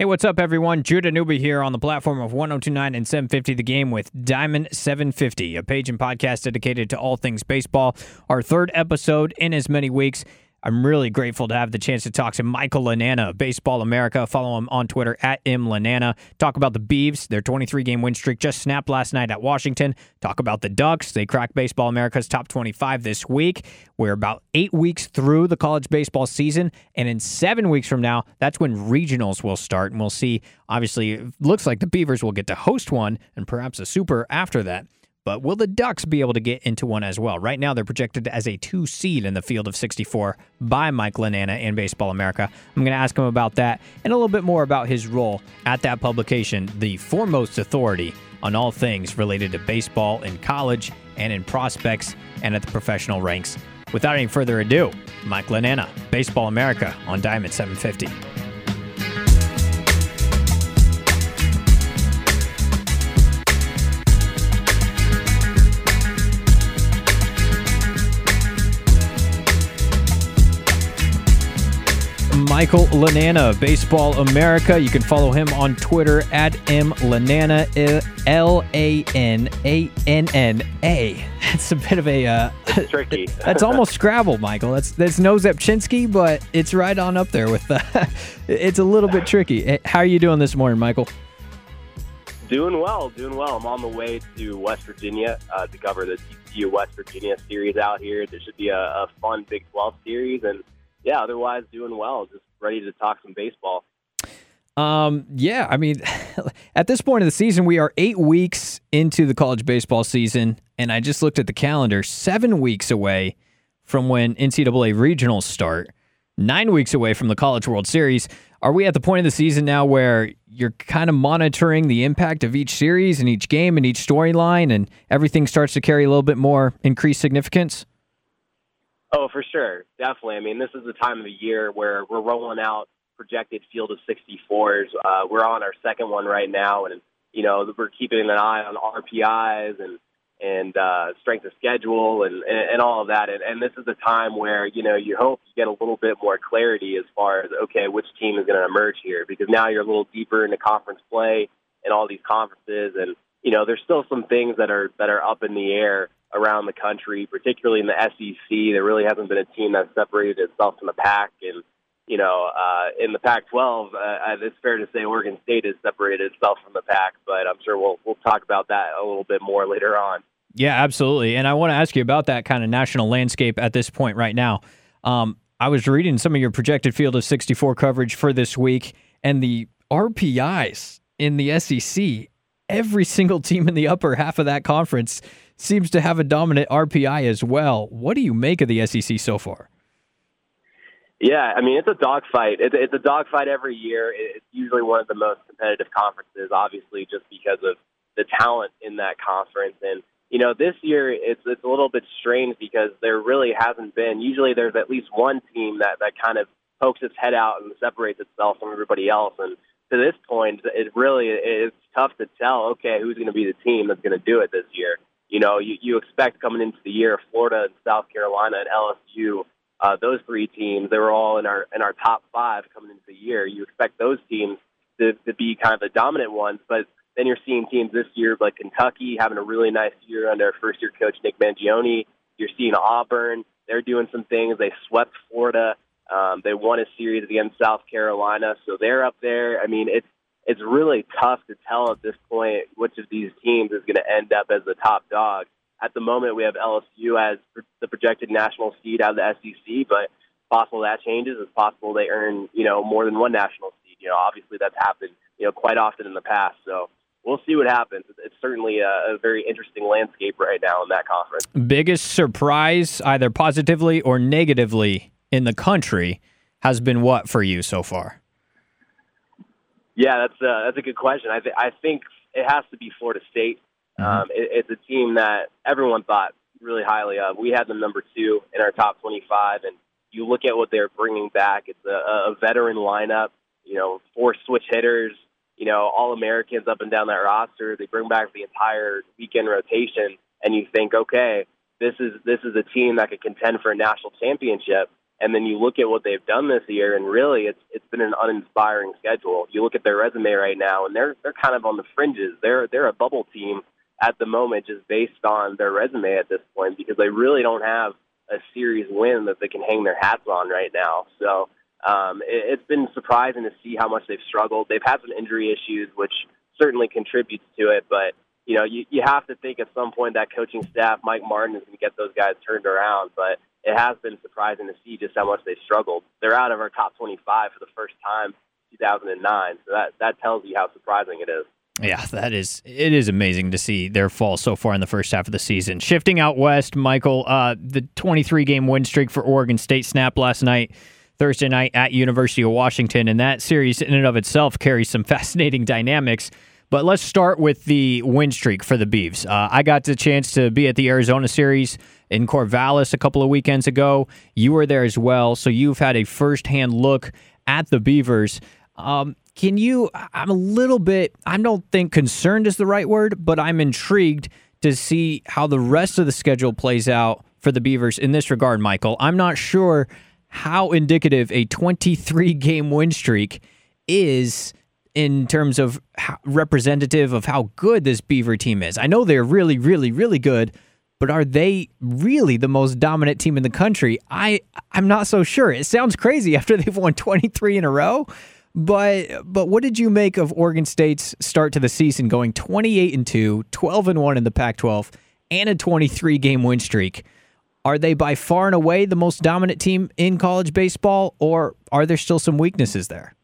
Hey, what's up, everyone? Judah Newby here on the platform of 1029 and 750 The Game with Diamond 750, a page and podcast dedicated to all things baseball. Our third episode in as many weeks. I'm really grateful to have the chance to talk to Michael Lananna of Baseball America. Follow him on Twitter at mlananna. Talk about the Beavs. Their 23 game win streak just snapped last night at Washington. Talk about the Ducks. They cracked Baseball America's top 25 this week. We're about eight weeks through the college baseball season. And in seven weeks from now, that's when regionals will start. And we'll see, obviously, looks like the Beavers will get to host one and perhaps a super after that. But will the Ducks be able to get into one as well? Right now, they're projected as a two seed in the field of 64 by Mike Lananna in Baseball America. I'm going to ask him about that and a little bit more about his role at that publication, the foremost authority on all things related to baseball in college and in prospects and at the professional ranks. Without any further ado, Mike Lananna, Baseball America on Diamond 750. Michael Lananna, Baseball America. You can follow him on Twitter at M Lananna, L A N A N N A. That's a bit of a. Uh, it's tricky. that's almost Scrabble, Michael. That's that's no Zepchinski, but it's right on up there with. Uh, it's a little bit tricky. How are you doing this morning, Michael? Doing well, doing well. I'm on the way to West Virginia uh, to cover the TCU West Virginia series out here. There should be a, a fun Big 12 series and yeah, otherwise doing well. Just ready to talk some baseball. Um, yeah, I mean, at this point of the season, we are eight weeks into the college baseball season, and I just looked at the calendar, seven weeks away from when NCAA regionals start, nine weeks away from the College World Series. Are we at the point of the season now where you're kind of monitoring the impact of each series and each game and each storyline, and everything starts to carry a little bit more increased significance? Oh, for sure. Definitely. I mean, this is the time of the year where we're rolling out projected field of 64s. Uh, we're on our second one right now, and, you know, we're keeping an eye on RPIs and, and uh, strength of schedule and, and, and all of that. And, and this is the time where, you know, you hope you get a little bit more clarity as far as, okay, which team is going to emerge here because now you're a little deeper into conference play and all these conferences. And, you know, there's still some things that are, that are up in the air around the country, particularly in the SEC. There really hasn't been a team that's separated itself from the pack. And, you know, uh, in the Pac 12, uh, it's fair to say Oregon State has separated itself from the pack, but I'm sure we'll, we'll talk about that a little bit more later on. Yeah, absolutely. And I want to ask you about that kind of national landscape at this point right now. Um, I was reading some of your projected field of 64 coverage for this week, and the RPIs in the SEC, every single team in the upper half of that conference seems to have a dominant RPI as well. What do you make of the SEC so far? Yeah, I mean it's a dogfight. It's, it's a dogfight every year. It's usually one of the most competitive conferences, obviously, just because of the talent in that conference. And you know, this year it's it's a little bit strange because there really hasn't been. Usually, there's at least one team that that kind of pokes its head out and separates itself from everybody else. And to this point, it really is tough to tell. Okay, who's going to be the team that's going to do it this year? You know, you, you expect coming into the year, Florida and South Carolina and LSU, uh, those three teams, they were all in our in our top five coming into the year. You expect those teams to, to be kind of the dominant ones, but then you're seeing teams this year like Kentucky having a really nice year under first year coach Nick Mingione. You're seeing Auburn; they're doing some things. They swept Florida. Um, they won a series against South Carolina, so they're up there. I mean, it's it's really tough to tell at this point which of these teams is going to end up as the top dog. At the moment, we have LSU as the projected national seed out of the SEC, but possible that changes. It's possible they earn, you know, more than one national seed. You know, obviously that's happened, you know, quite often in the past. So we'll see what happens. It's certainly a, a very interesting landscape right now in that conference. Biggest surprise, either positively or negatively, in the country has been what for you so far? Yeah, that's a, that's a good question. I, th- I think it has to be Florida State. Mm-hmm. Um, it, it's a team that everyone thought really highly of. We had them number two in our top 25, and you look at what they're bringing back. It's a, a veteran lineup. You know, four switch hitters. You know, all Americans up and down that roster. They bring back the entire weekend rotation, and you think, okay, this is this is a team that could contend for a national championship. And then you look at what they've done this year, and really, it's it's been an uninspiring schedule. You look at their resume right now, and they're they're kind of on the fringes. They're they're a bubble team at the moment, just based on their resume at this point, because they really don't have a series win that they can hang their hats on right now. So um, it, it's been surprising to see how much they've struggled. They've had some injury issues, which certainly contributes to it, but you know, you, you have to think at some point that coaching staff, Mike Martin, is going to get those guys turned around. But it has been surprising to see just how much they've struggled. They're out of our top 25 for the first time 2009. So that, that tells you how surprising it is. Yeah, that is it is amazing to see their fall so far in the first half of the season. Shifting out west, Michael, uh, the 23 game win streak for Oregon State snapped last night, Thursday night at University of Washington, and that series in and of itself carries some fascinating dynamics. But let's start with the win streak for the Beavs. Uh, I got the chance to be at the Arizona series in Corvallis a couple of weekends ago. You were there as well, so you've had a firsthand look at the Beavers. Um, can you? I'm a little bit, I don't think concerned is the right word, but I'm intrigued to see how the rest of the schedule plays out for the Beavers in this regard, Michael. I'm not sure how indicative a 23 game win streak is in terms of how, representative of how good this Beaver team is. I know they're really, really, really good, but are they really the most dominant team in the country? I I'm not so sure. It sounds crazy after they've won 23 in a row, but but what did you make of Oregon State's start to the season going 28 and 2, 12 and 1 in the Pac-12 and a 23 game win streak? Are they by far and away the most dominant team in college baseball or are there still some weaknesses there?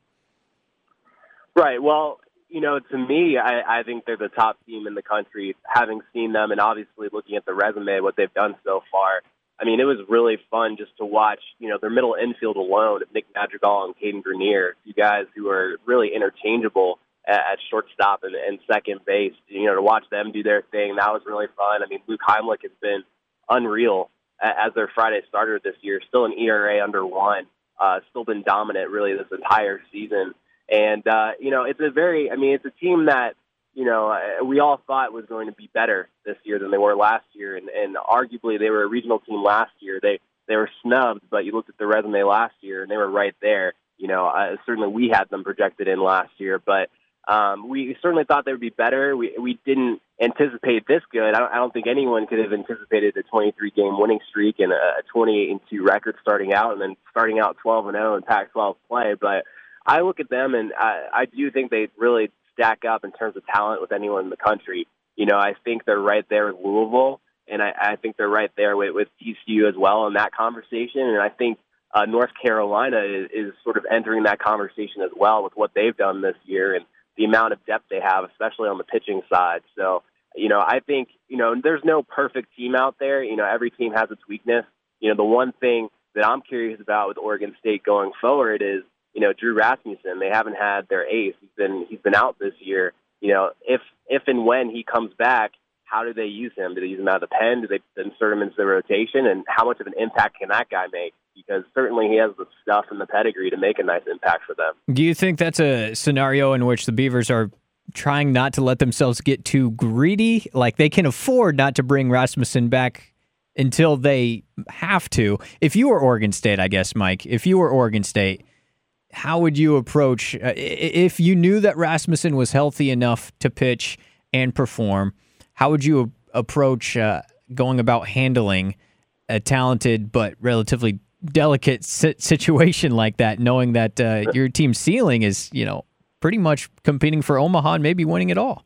Right. Well, you know, to me, I, I think they're the top team in the country. Having seen them and obviously looking at the resume, what they've done so far. I mean, it was really fun just to watch, you know, their middle infield alone, Nick Madrigal and Cadyn Grenier, two guys who are really interchangeable at, at shortstop and, and second base. You know, to watch them do their thing, that was really fun. I mean, Luke Heimlich has been unreal as their Friday starter this year, still an ERA under one, uh, still been dominant really this entire season. And, uh, you know, it's a very, I mean, it's a team that, you know, uh, we all thought was going to be better this year than they were last year. And, and arguably they were a regional team last year. They, they were snubbed, but you looked at the resume last year and they were right there. You know, uh, certainly we had them projected in last year, but um, we certainly thought they would be better. We, we didn't anticipate this good. I don't, I don't think anyone could have anticipated a 23 game winning streak and a 28 and 2 record starting out and then starting out 12 and 0 in Pac 12 play. But I look at them and I, I do think they really stack up in terms of talent with anyone in the country. You know, I think they're right there with Louisville, and I, I think they're right there with, with TCU as well in that conversation. And I think uh, North Carolina is, is sort of entering that conversation as well with what they've done this year and the amount of depth they have, especially on the pitching side. So, you know, I think, you know, there's no perfect team out there. You know, every team has its weakness. You know, the one thing that I'm curious about with Oregon State going forward is you know, Drew Rasmussen. They haven't had their ace. He's been he's been out this year. You know, if if and when he comes back, how do they use him? Do they use him out of the pen? Do they insert him into the rotation? And how much of an impact can that guy make? Because certainly he has the stuff and the pedigree to make a nice impact for them. Do you think that's a scenario in which the Beavers are trying not to let themselves get too greedy? Like they can afford not to bring Rasmussen back until they have to. If you were Oregon State, I guess, Mike, if you were Oregon State, how would you approach uh, if you knew that Rasmussen was healthy enough to pitch and perform? How would you approach uh, going about handling a talented but relatively delicate situation like that, knowing that uh, your team's ceiling is, you know, pretty much competing for Omaha and maybe winning it all?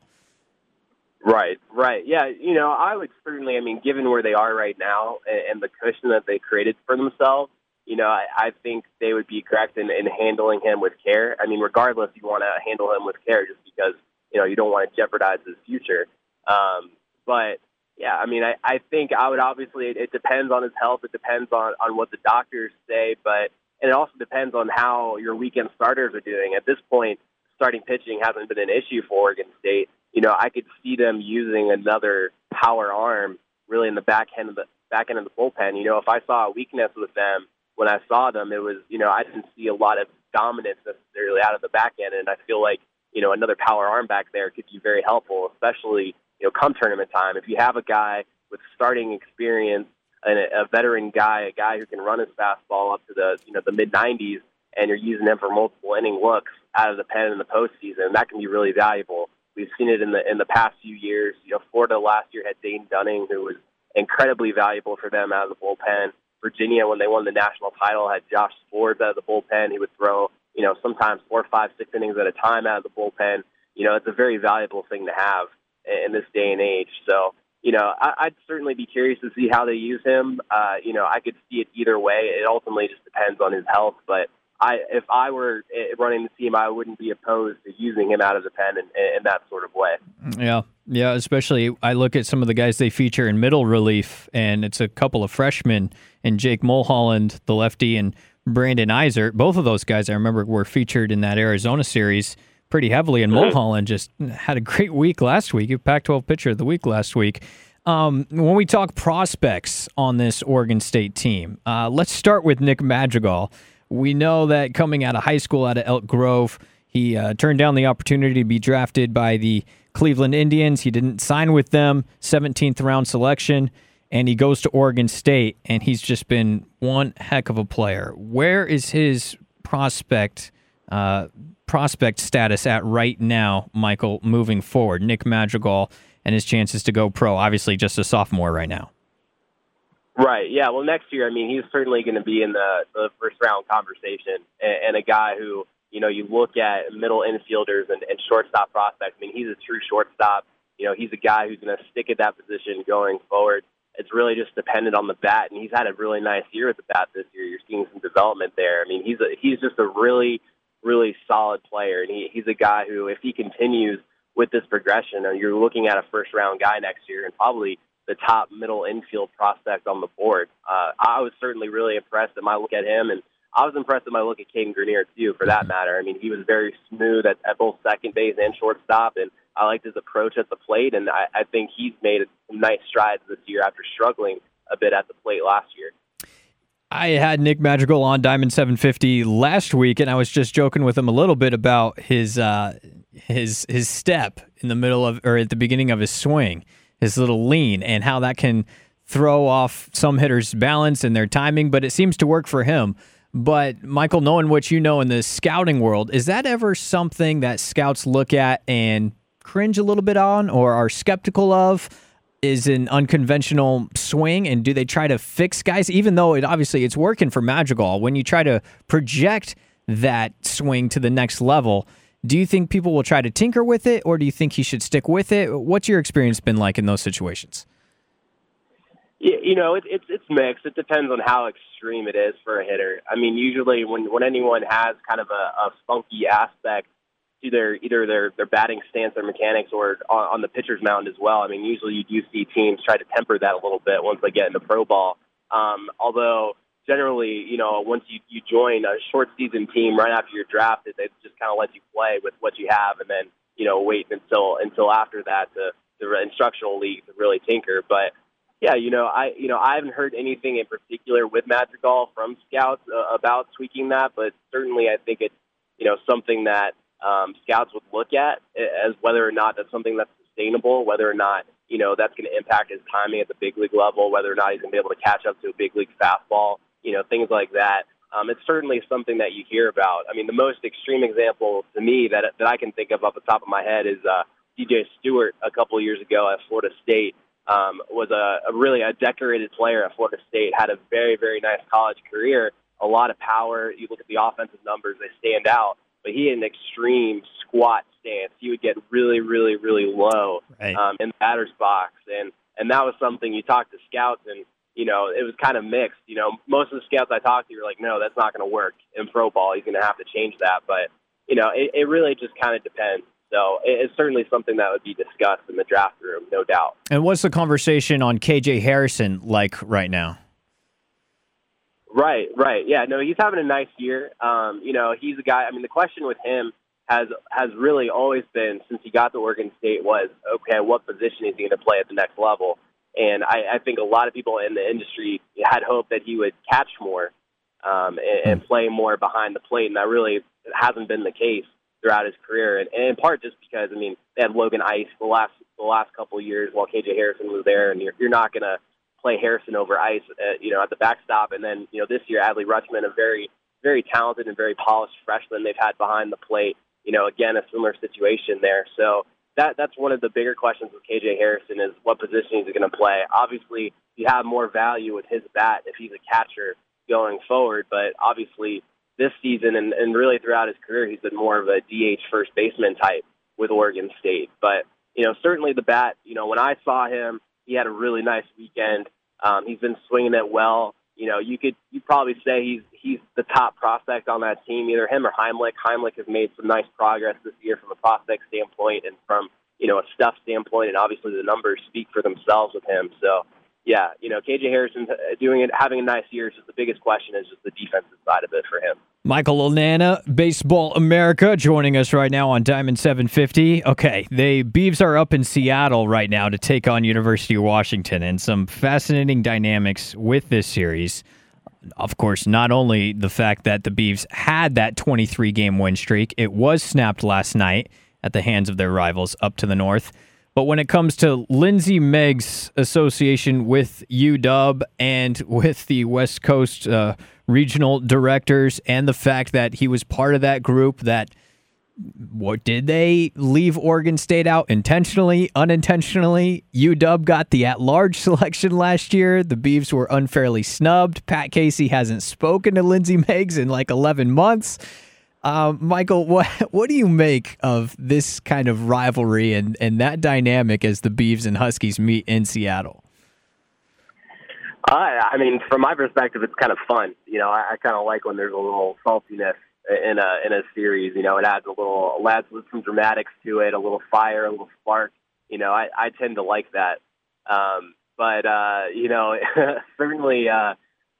Right, right. Yeah, you know, I would certainly, I mean, given where they are right now and, and the cushion that they created for themselves, you know, I, I think they would be correct in, in handling him with care. I mean, regardless, you want to handle him with care just because, you know, you don't want to jeopardize his future. Um, but, yeah, I mean, I, I think I would obviously, it, it depends on his health. It depends on, on what the doctors say, but, and it also depends on how your weekend starters are doing. At this point, starting pitching hasn't been an issue for Oregon State. You know, I could see them using another power arm really in the back end of the back end of the bullpen. You know, if I saw a weakness with them, when I saw them, it was, you know, I didn't see a lot of dominance necessarily out of the back end. And I feel like, you know, another power arm back there could be very helpful, especially, you know, come tournament time. If you have a guy with starting experience, a, a veteran guy, a guy who can run his fastball up to the you know the mid 90s, and you're using him for multiple inning looks out of the pen in the postseason. That can be really valuable. We've seen it in the in the past few years. You know, Florida last year had Dane Dunning, who was incredibly valuable for them out of the bullpen. Virginia, when they won the national title, had Josh Sborz out of the bullpen. He would throw, you know, sometimes four, five, six innings at a time out of the bullpen. You know, it's a very valuable thing to have in this day and age. So, you know, I, I'd certainly be curious to see how they use him. Uh, you know, I could see it either way. It ultimately just depends on his health, but I, if I were eh, running the team, I wouldn't be opposed to using him out of the pen in, in that sort of way. Yeah, yeah. Especially, I look at some of the guys they feature in middle relief, and it's a couple of freshmen, and Jake Mulholland, the lefty, and Brandon Eisert. Both of those guys, I remember, were featured in that Arizona series pretty heavily, and mm-hmm. Mulholland just had a great week last week. He Pac-12 pitcher of the week last week. Um, when we talk prospects on this Oregon State team, uh, let's start with Nick Madrigal. We know that coming out of high school out of Elk Grove, he uh, turned down the opportunity to be drafted by the Cleveland Indians. He didn't sign with them, 17th round selection, and he goes to Oregon State, and he's just been one heck of a player. Where is his prospect uh, prospect status at right now, Michael, moving forward? Nick Madrigal and his chances to go pro. Obviously, just a sophomore right now. Right. Yeah. Well, next year, I mean, he's certainly going to be in the, the first round conversation, and, and a guy who you know you look at middle infielders and, and shortstop prospects. I mean, he's a true shortstop. You know, he's a guy who's going to stick at that position going forward. It's really just dependent on the bat, and he's had a really nice year with the bat this year. You're seeing some development there. I mean, he's a, he's just a really really solid player, and he, he's a guy who, if he continues with this progression, you're looking at a first round guy next year, and probably the top middle infield prospect on the board. Uh, I was certainly really impressed at my look at him, and I was impressed at my look at Cadyn Grenier too, for that matter. I mean, he was very smooth at, at both second base and shortstop, and I liked his approach at the plate, and I, I think he's made some nice strides this year after struggling a bit at the plate last year. I had Nick Madrigal on Diamond 750 last week, and I was just joking with him a little bit about his uh, his his step in the middle of or at the beginning of his swing his little lean, and how that can throw off some hitters' balance and their timing, but it seems to work for him. But Michael, knowing what you know in the scouting world, is that ever something that scouts look at and cringe a little bit on or are skeptical of? Is an unconventional swing, and do they try to fix guys? Even though it obviously it's working for Madrigal, when you try to project that swing to the next level, do you think people will try to tinker with it, or do you think he should stick with it? What's your experience been like in those situations? You know, it, it's it's mixed. It depends on how extreme it is for a hitter. I mean, usually when when anyone has kind of a, a funky aspect to their either their their batting stance or mechanics or on, on the pitcher's mound as well. I mean, usually you do see teams try to temper that a little bit once they get into pro ball. Um, although generally, you know, once you, you join a short season team right after you're drafted, they just kind of let you play with what you have, and then you know wait until until after that to the instructional league to really tinker. But yeah, you know, I you know I haven't heard anything in particular with Madrigal from scouts uh, about tweaking that, but certainly I think it's you know something that um, scouts would look at as whether or not that's something that's sustainable, whether or not you know that's going to impact his timing at the big league level, whether or not he's going to be able to catch up to a big league fastball you know, things like that. Um, it's certainly something that you hear about. I mean, the most extreme example to me that that I can think of off the top of my head is uh, DJ Stewart a couple of years ago at Florida State. Um, was a, a really a decorated player at Florida State. Had a very very nice college career. A lot of power. You look at the offensive numbers; they stand out. But he had an extreme squat stance. He would get really really really low right. um, in the batter's box, and and that was something you talk to scouts and you know, it was kind of mixed. You know, most of the scouts I talked to were like, no, that's not going to work in pro ball. He's going to have to change that. But, you know, it, it really just kind of depends. So it's certainly something that would be discussed in the draft room, no doubt. And what's the conversation on KJ Harrison like right now? Right, right. Yeah, no, he's having a nice year. Um, you know, he's a guy. I mean, the question with him has has really always been since he got to Oregon State was okay, what position is he going to play at the next level? And I, I think a lot of people in the industry had hoped that he would catch more um, and, and play more behind the plate, and that really hasn't been the case throughout his career. And, and in part just because I mean they had Logan Ice the last the last couple of years while KJ Harrison was there, and you're, you're not going to play Harrison over Ice, uh, you know, at the backstop. And then, you know, this year, Adley Rutschman, a very, very talented and very polished freshman they've had behind the plate. You know, again, a similar situation there. So that that's one of the bigger questions with KJ Harrison is what position he's going to play. Obviously, you have more value with his bat if he's a catcher going forward, but obviously this season and, and really throughout his career, he's been more of a DH first baseman type with Oregon State. But you know, certainly the bat. You know, when I saw him, he had a really nice weekend. Um, he's been swinging it well. You know, you could you probably say he's he's the top prospect on that team, either him or Heimlich. Heimlich has made some nice progress this year from a prospect standpoint and from you know a stuff standpoint, and obviously the numbers speak for themselves with him. So yeah, you know, KJ Harrison uh, doing it, having a nice year. Is just the biggest question is just the defensive side of it for him. Michael Lananna, Baseball America, joining us right now on Diamond 750. Okay, the Beavs are up in Seattle right now to take on University of Washington, and some fascinating dynamics with this series. Of course, not only the fact that the Beavs had that 23 game win streak, it was snapped last night at the hands of their rivals up to the north. But when it comes to Lindsay Meggs' association with UW and with the West Coast uh, regional directors, and the fact that he was part of that group that what did they leave Oregon State out intentionally, unintentionally? UW got the at-large selection last year. The Beavs were unfairly snubbed. Pat Casey hasn't spoken to Lindsay Meggs in like 11 months. Uh, Michael, what what do you make of this kind of rivalry and, and that dynamic as the Beavs and Huskies meet in Seattle? I, I mean, from my perspective, it's kind of fun. You know, I, I kind of like when there's a little saltiness in a in a series. You know, it adds a little adds some dramatics to it, a little fire, a little spark. You know, I, I tend to like that. Um, but uh, you know, certainly. Uh,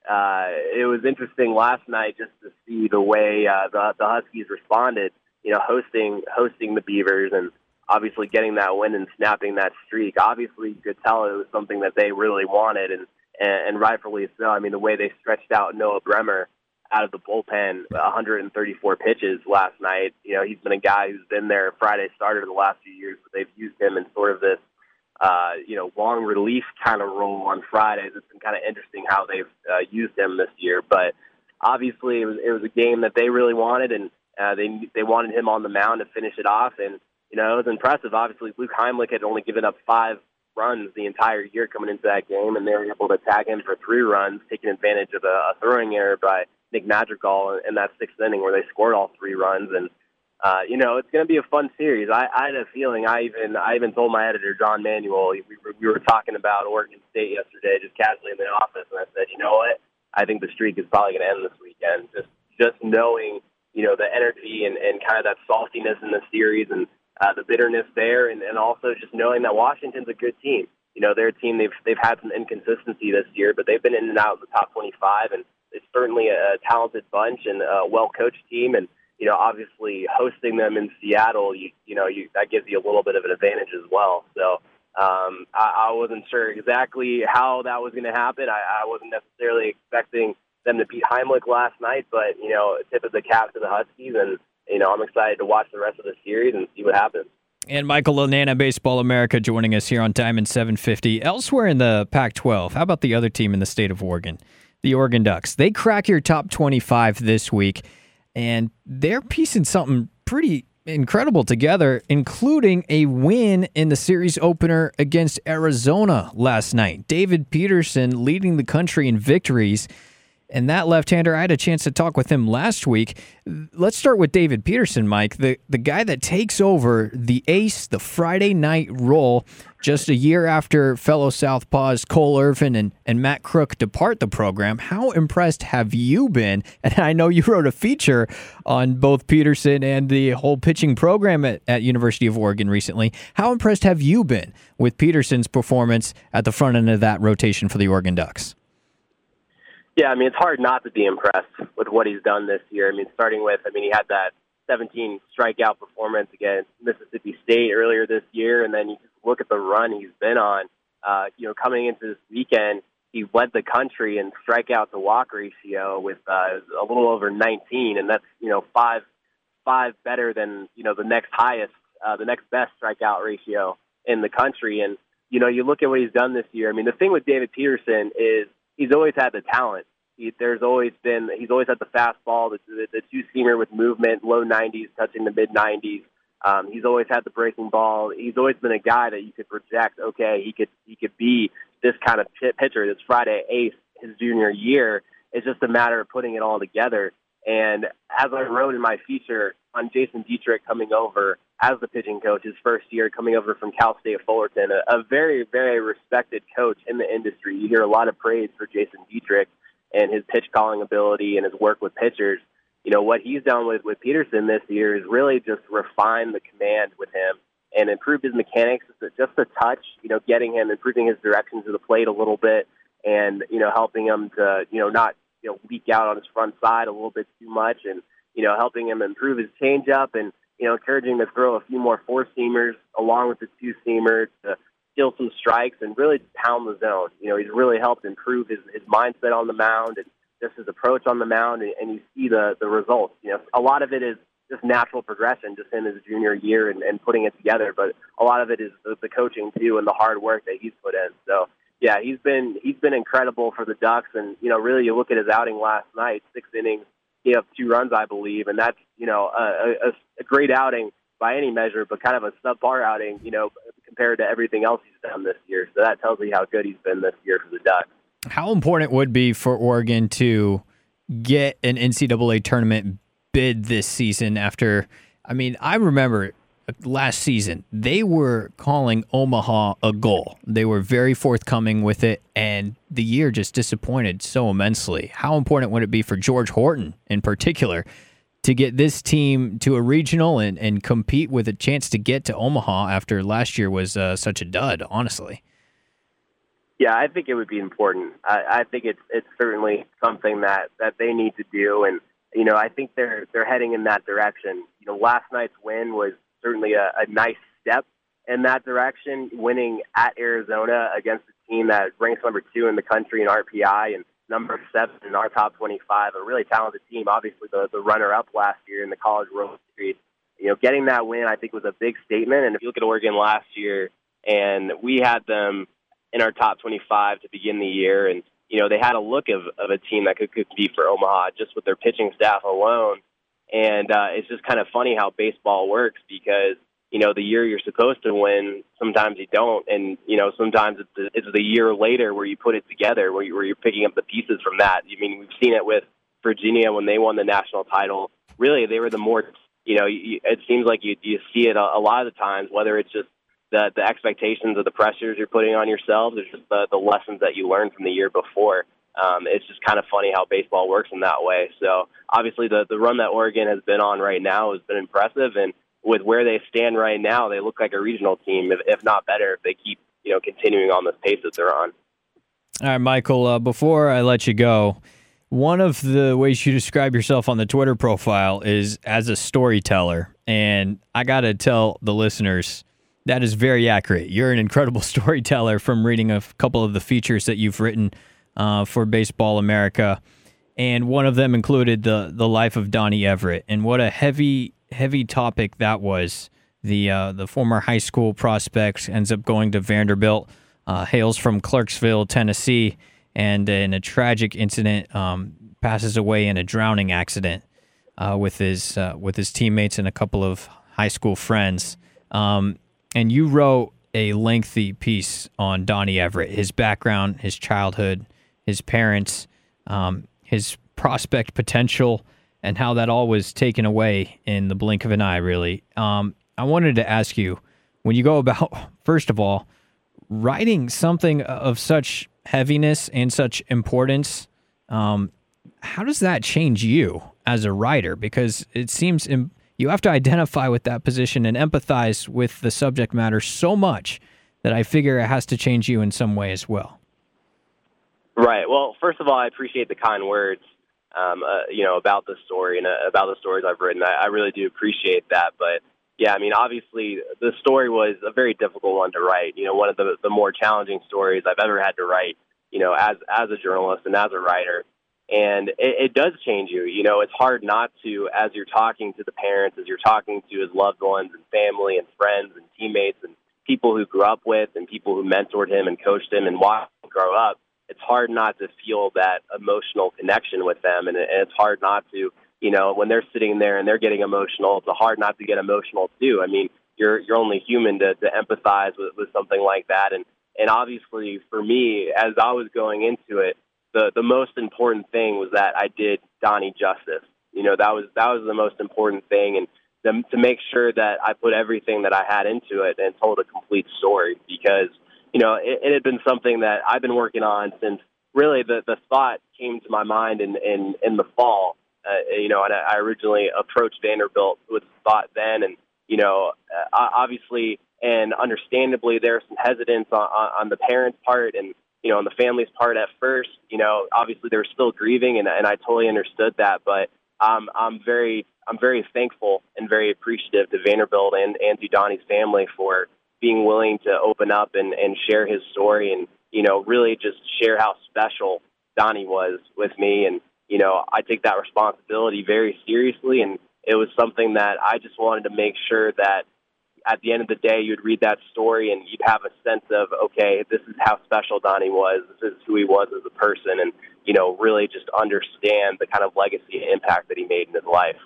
uh, it was interesting last night just to see the way uh, the the Huskies responded. You know, hosting hosting the Beavers and obviously getting that win and snapping that streak. Obviously, you could tell it was something that they really wanted, and and, and rightfully so. I mean, the way they stretched out Noah Bremer out of the bullpen, 134 pitches last night. You know, he's been a guy who's been there Friday starter the last few years, but they've used him in sort of this uh, you know, long relief kind of role on Fridays. It's been kind of interesting how they've uh, used him this year, but obviously it was it was a game that they really wanted, and uh, they they wanted him on the mound to finish it off, and you know it was impressive. Obviously, Luke Heimlich had only given up five runs the entire year coming into that game, and they were able to tag him for three runs, taking advantage of a, a throwing error by Nick Madrigal in, that sixth inning where they scored all three runs and uh, you know, it's going to be a fun series. I, I had a feeling. I even I even told my editor John Manuel. We, were, we were talking about Oregon State yesterday, just casually in the office, and I said, you know what? I think the streak is probably going to end this weekend. Just just knowing, you know, the energy and, and kind of that saltiness in the series and uh, the bitterness there, and, and also just knowing that Washington's a good team. You know, they're a team. They've they've had some inconsistency this year, but they've been in and out of the top 25, and it's certainly a talented bunch and a well coached team and you know, obviously hosting them in Seattle, you you know, you that gives you a little bit of an advantage as well. So um, I, I wasn't sure exactly how that was going to happen. I, I wasn't necessarily expecting them to beat Heimlich last night, but you know, tip of the cap to the Huskies, and you know, I'm excited to watch the rest of the series and see what happens. And Michael Lananna, Baseball America, joining us here on Diamond 750. Elsewhere in the Pac 12, how about the other team in the state of Oregon? The Oregon Ducks. They crack your top 25 this week and they're piecing something pretty incredible together, including a win in the series opener against Arizona last night. David Peterson leading the country in victories. And that left-hander, I had a chance to talk with him last week. Let's start with David Peterson, Mike, the the guy that takes over the ace, the Friday night role just a year after fellow Southpaws Cole Irvin and, and Matt Krook depart the program. How impressed have you been? And I know you wrote a feature on both Peterson and the whole pitching program at, at University of Oregon recently. How impressed have you been with Peterson's performance at the front end of that rotation for the Oregon Ducks? Yeah, I mean, it's hard not to be impressed with what he's done this year. I mean, starting with, I mean, he had that 17 strikeout performance against Mississippi State earlier this year, and then you just look at the run he's been on. Uh, you know, coming into this weekend, he led the country in strikeout to walk ratio with uh, a little over 19, and that's you know five five better than you know the next highest, uh, the next best strikeout ratio in the country. And you know, you look at what he's done this year. I mean, the thing with David Peterson is he's always had the talent. He, there's always been he's always had the fastball, the, the, the two seamer with movement, low 90s, touching the mid 90s. Um, he's always had the breaking ball. He's always been a guy that you could project. Okay, he could he could be this kind of pitcher, this Friday ace, his junior year. It's just a matter of putting it all together. And as I wrote in my feature on Jason Dietrich coming over as the pitching coach, his first year coming over from Cal State Fullerton, a, a very, very respected coach in the industry. You hear a lot of praise for Jason Dietrich and his pitch calling ability and his work with pitchers. You know, what he's done with, with Peterson this year is really just refine the command with him and improve his mechanics just a touch, you know, getting him, improving his direction to the plate a little bit and, you know, helping him to, you know, not you know leak out on his front side a little bit too much, and you know helping him improve his changeup and you know encouraging him to throw a few more four seamers along with the two seamer to steal some strikes and really pound the zone. You know he's really helped improve his his mindset on the mound and just his approach on the mound, and, and you see the the results. You know a lot of it is just natural progression just in his junior year and, and putting it together. But a lot of it is the, the coaching too and the hard work that he's put in. So yeah, he's been he's been incredible for the Ducks, and you know, really, you look at his outing last night, six innings, he had two runs, I believe, and that's you know a, a, a great outing by any measure, but kind of a subpar outing, you know, compared to everything else he's done this year. So that tells me how good he's been this year for the Ducks. How important would be for Oregon to get an NCAA tournament bid this season? After, I mean, I remember last season, they were calling Omaha a goal. They were very forthcoming with it, and the year just disappointed so immensely. How important would it be for George Horton in particular to get this team to a regional and, and compete with a chance to get to Omaha after last year was uh, such a dud, honestly? Yeah, I think it would be important. I, I think it's it's certainly something that, that they need to do, and you know I think they're they're heading in that direction. You know, last night's win was certainly a, a nice step in that direction, winning at Arizona against a team that ranks number two in the country in RPI and number seven in our top 25, a really talented team. Obviously, the, the runner-up last year in the College World Series. You know, getting that win, I think, was a big statement. And if you look at Oregon last year, and we had them in our top 25 to begin the year, and you know, they had a look of, of a team that could compete for Omaha just with their pitching staff alone. And uh, it's just kind of funny how baseball works because you know the year you're supposed to win, sometimes you don't, and you know sometimes it's the, it's the year later where you put it together, where, you, where you're picking up the pieces from that. I mean, we've seen it with Virginia when they won the national title. Really, they were the more you know. You, it seems like you you see it a, a lot of the times, whether it's just the the expectations or the pressures you're putting on yourselves, or just the the lessons that you learned from the year before um, it's just kind of funny how baseball works in that way. So obviously, the the run that Oregon has been on right now has been impressive, and with where they stand right now, they look like a regional team, if, if not better, if they keep you know continuing on this pace that they're on. All right, Michael. Uh, before I let you go. One of the ways you describe yourself on the Twitter profile is as a storyteller. And I got to tell the listeners that is very accurate. You're an incredible storyteller from reading a couple of the features that you've written uh, for Baseball America, and one of them included the the life of Donnie Everett, and what a heavy heavy topic that was. The uh, the former high school prospect ends up going to Vanderbilt, uh, hails from Clarksville, Tennessee, and in a tragic incident um, passes away in a drowning accident uh, with his uh, with his teammates and a couple of high school friends. Um, and you wrote a lengthy piece on Donnie Everett, his background, his childhood, his parents, um, his prospect potential, and how that all was taken away in the blink of an eye, really. Um, I wanted to ask you when you go about, first of all, writing something of such heaviness and such importance, um, how does that change you as a writer? Because it seems Im- you have to identify with that position and empathize with the subject matter so much that I figure it has to change you in some way as well. Right. Well, first of all, I appreciate the kind words, um, uh, you know, about the story and uh, about the stories I've written. I, I really do appreciate that. But yeah, I mean, obviously, the story was a very difficult one to write. You know, one of the the more challenging stories I've ever had to write. You know, as as a journalist and as a writer, and it, it does change you. You know, it's hard not to as you're talking to the parents, as you're talking to his loved ones and family and friends and teammates and people who grew up with and people who mentored him and coached him and watched him grow up, it's hard not to feel that emotional connection with them, and, it's hard not to, you know, when they're sitting there and they're getting emotional, it's hard not to get emotional too. I mean, you're you're only human to, to empathize with, with something like that, and and obviously for me, as I was going into it, the the most important thing was that I did Donnie justice. You know, that was that was the most important thing, and to make sure that I put everything that I had into it and told a complete story because you know it, it had been something that I've been working on since really the the thought came to my mind in in, in the fall. Uh, you know, and I originally approached Vanderbilt with the thought then, and you know, uh, obviously and understandably there's some hesitance on, on, on the parents' part and you know on the family's part at first. You know, obviously they're still grieving, and, and I totally understood that, but um, I'm very I'm very thankful and very appreciative to Vanderbilt and, and to Donnie's family for being willing to open up and, and share his story and, you know, really just share how special Donnie was with me. And, you know, I take that responsibility very seriously. And it was something that I just wanted to make sure that at the end of the day, you'd read that story and you'd have a sense of, okay, this is how special Donnie was. This is who he was as a person. And, you know, really just understand the kind of legacy and impact that he made in his life.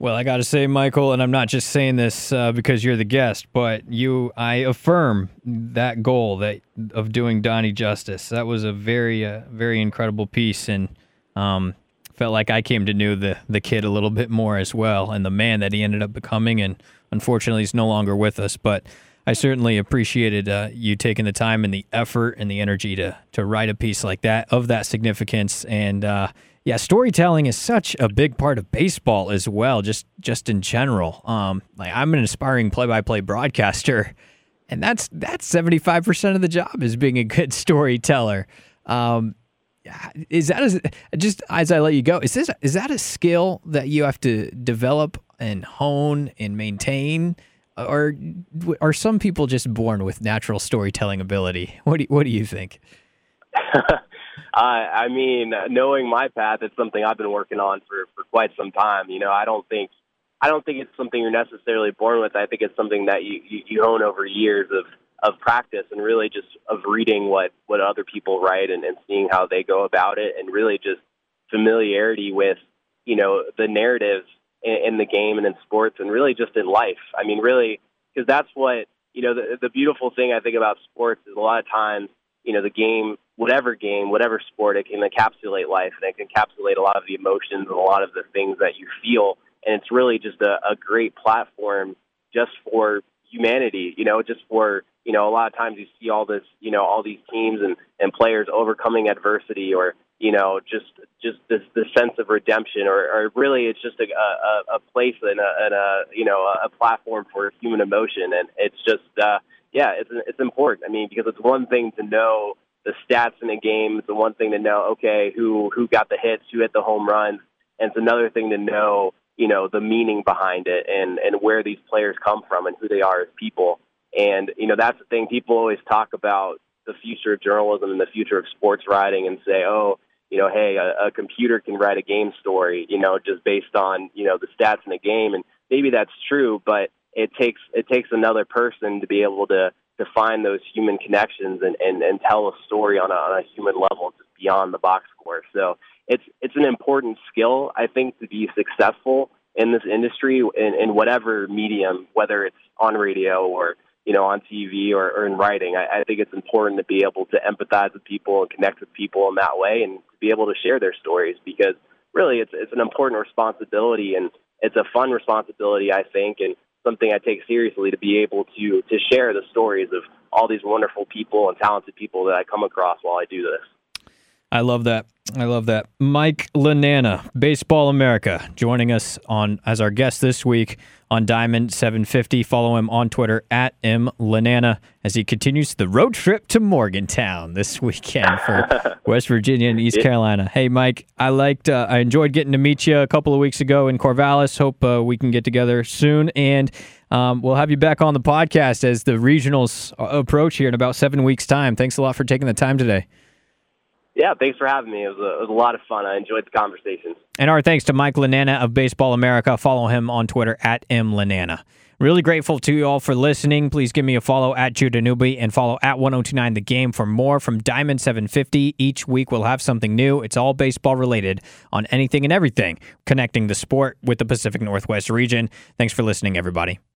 Well, I got to say, Michael, and I'm not just saying this uh, because you're the guest, but you, I affirm that goal that of doing Donnie justice. That was a very, uh, very incredible piece, and um, felt like I came to know the the kid a little bit more as well, and the man that he ended up becoming. And unfortunately, he's no longer with us, but I certainly appreciated uh, you taking the time and the effort and the energy to to write a piece like that of that significance. And uh, yeah, storytelling is such a big part of baseball as well, just just in general. Um, like I'm an aspiring play-by-play broadcaster, and that's that's 75 percent of the job is being a good storyteller. Um, is that a, just as I let you go? Is this is that a skill that you have to develop and hone and maintain? or are some people just born with natural storytelling ability? What do you, what do you think? uh, I mean, knowing my path, it's something I've been working on for for quite some time. You know, I don't think I don't think it's something you're necessarily born with. I think it's something that you you, you hone over years of of practice and really just of reading what what other people write and, and seeing how they go about it and really just familiarity with you know the narratives in, in the game and in sports and really just in life. I mean, really, because that's what you know. The, the beautiful thing I think about sports is a lot of times, you know, the game, whatever game, whatever sport, it can encapsulate life and it can encapsulate a lot of the emotions and a lot of the things that you feel. And it's really just a, a great platform just for humanity, you know, just for you know, a lot of times you see all this, you know, all these teams and, and players overcoming adversity or, you know, just just this this sense of redemption, or, or really it's just a, a, a place and a, and a you know a platform for human emotion, and it's just uh, yeah, it's it's important. I mean, because it's one thing to know the stats in a game, it's the one thing to know okay who who got the hits, who hit the home runs, and it's another thing to know you know the meaning behind it and and where these players come from and who they are as people. And you know that's the thing people always talk about the future of journalism and the future of sports writing and say, oh, you know, hey, a, a computer can write a game story, you know, just based on, you know, the stats in a game. And maybe that's true, but it takes, it takes another person to be able to, to find those human connections and, and, and tell a story on a, on a human level just beyond the box score. So it's, it's an important skill, I think, to be successful in this industry in, in whatever medium, whether it's on radio or you know, on TV or, or in writing. I, I think it's important to be able to empathize with people and connect with people in that way and to be able to share their stories because really it's, it's an important responsibility and it's a fun responsibility, I think, and something I take seriously to be able to, to share the stories of all these wonderful people and talented people that I come across while I do this. I love that. I love that. Mike Lananna, Baseball America, joining us on as our guest this week on Diamond 750. Follow him on Twitter at M as he continues the road trip to Morgantown this weekend for West Virginia and East Carolina. Hey, Mike, I liked, uh, I enjoyed getting to meet you a couple of weeks ago in Corvallis. Hope uh, we can get together soon, and um, we'll have you back on the podcast as the regionals approach here in about seven weeks' time. Thanks a lot for taking the time today. Yeah, thanks for having me. It was, a, it was a lot of fun. I enjoyed the conversation. And our thanks to Mike Lananna of Baseball America. Follow him on Twitter at mlananna. Really grateful to you all for listening. Please give me a follow at Judah Newby and follow at 1029 The Game for more from Diamond 750. Each week we'll have something new. It's all baseball related on anything and everything, connecting the sport with the Pacific Northwest region. Thanks for listening, everybody.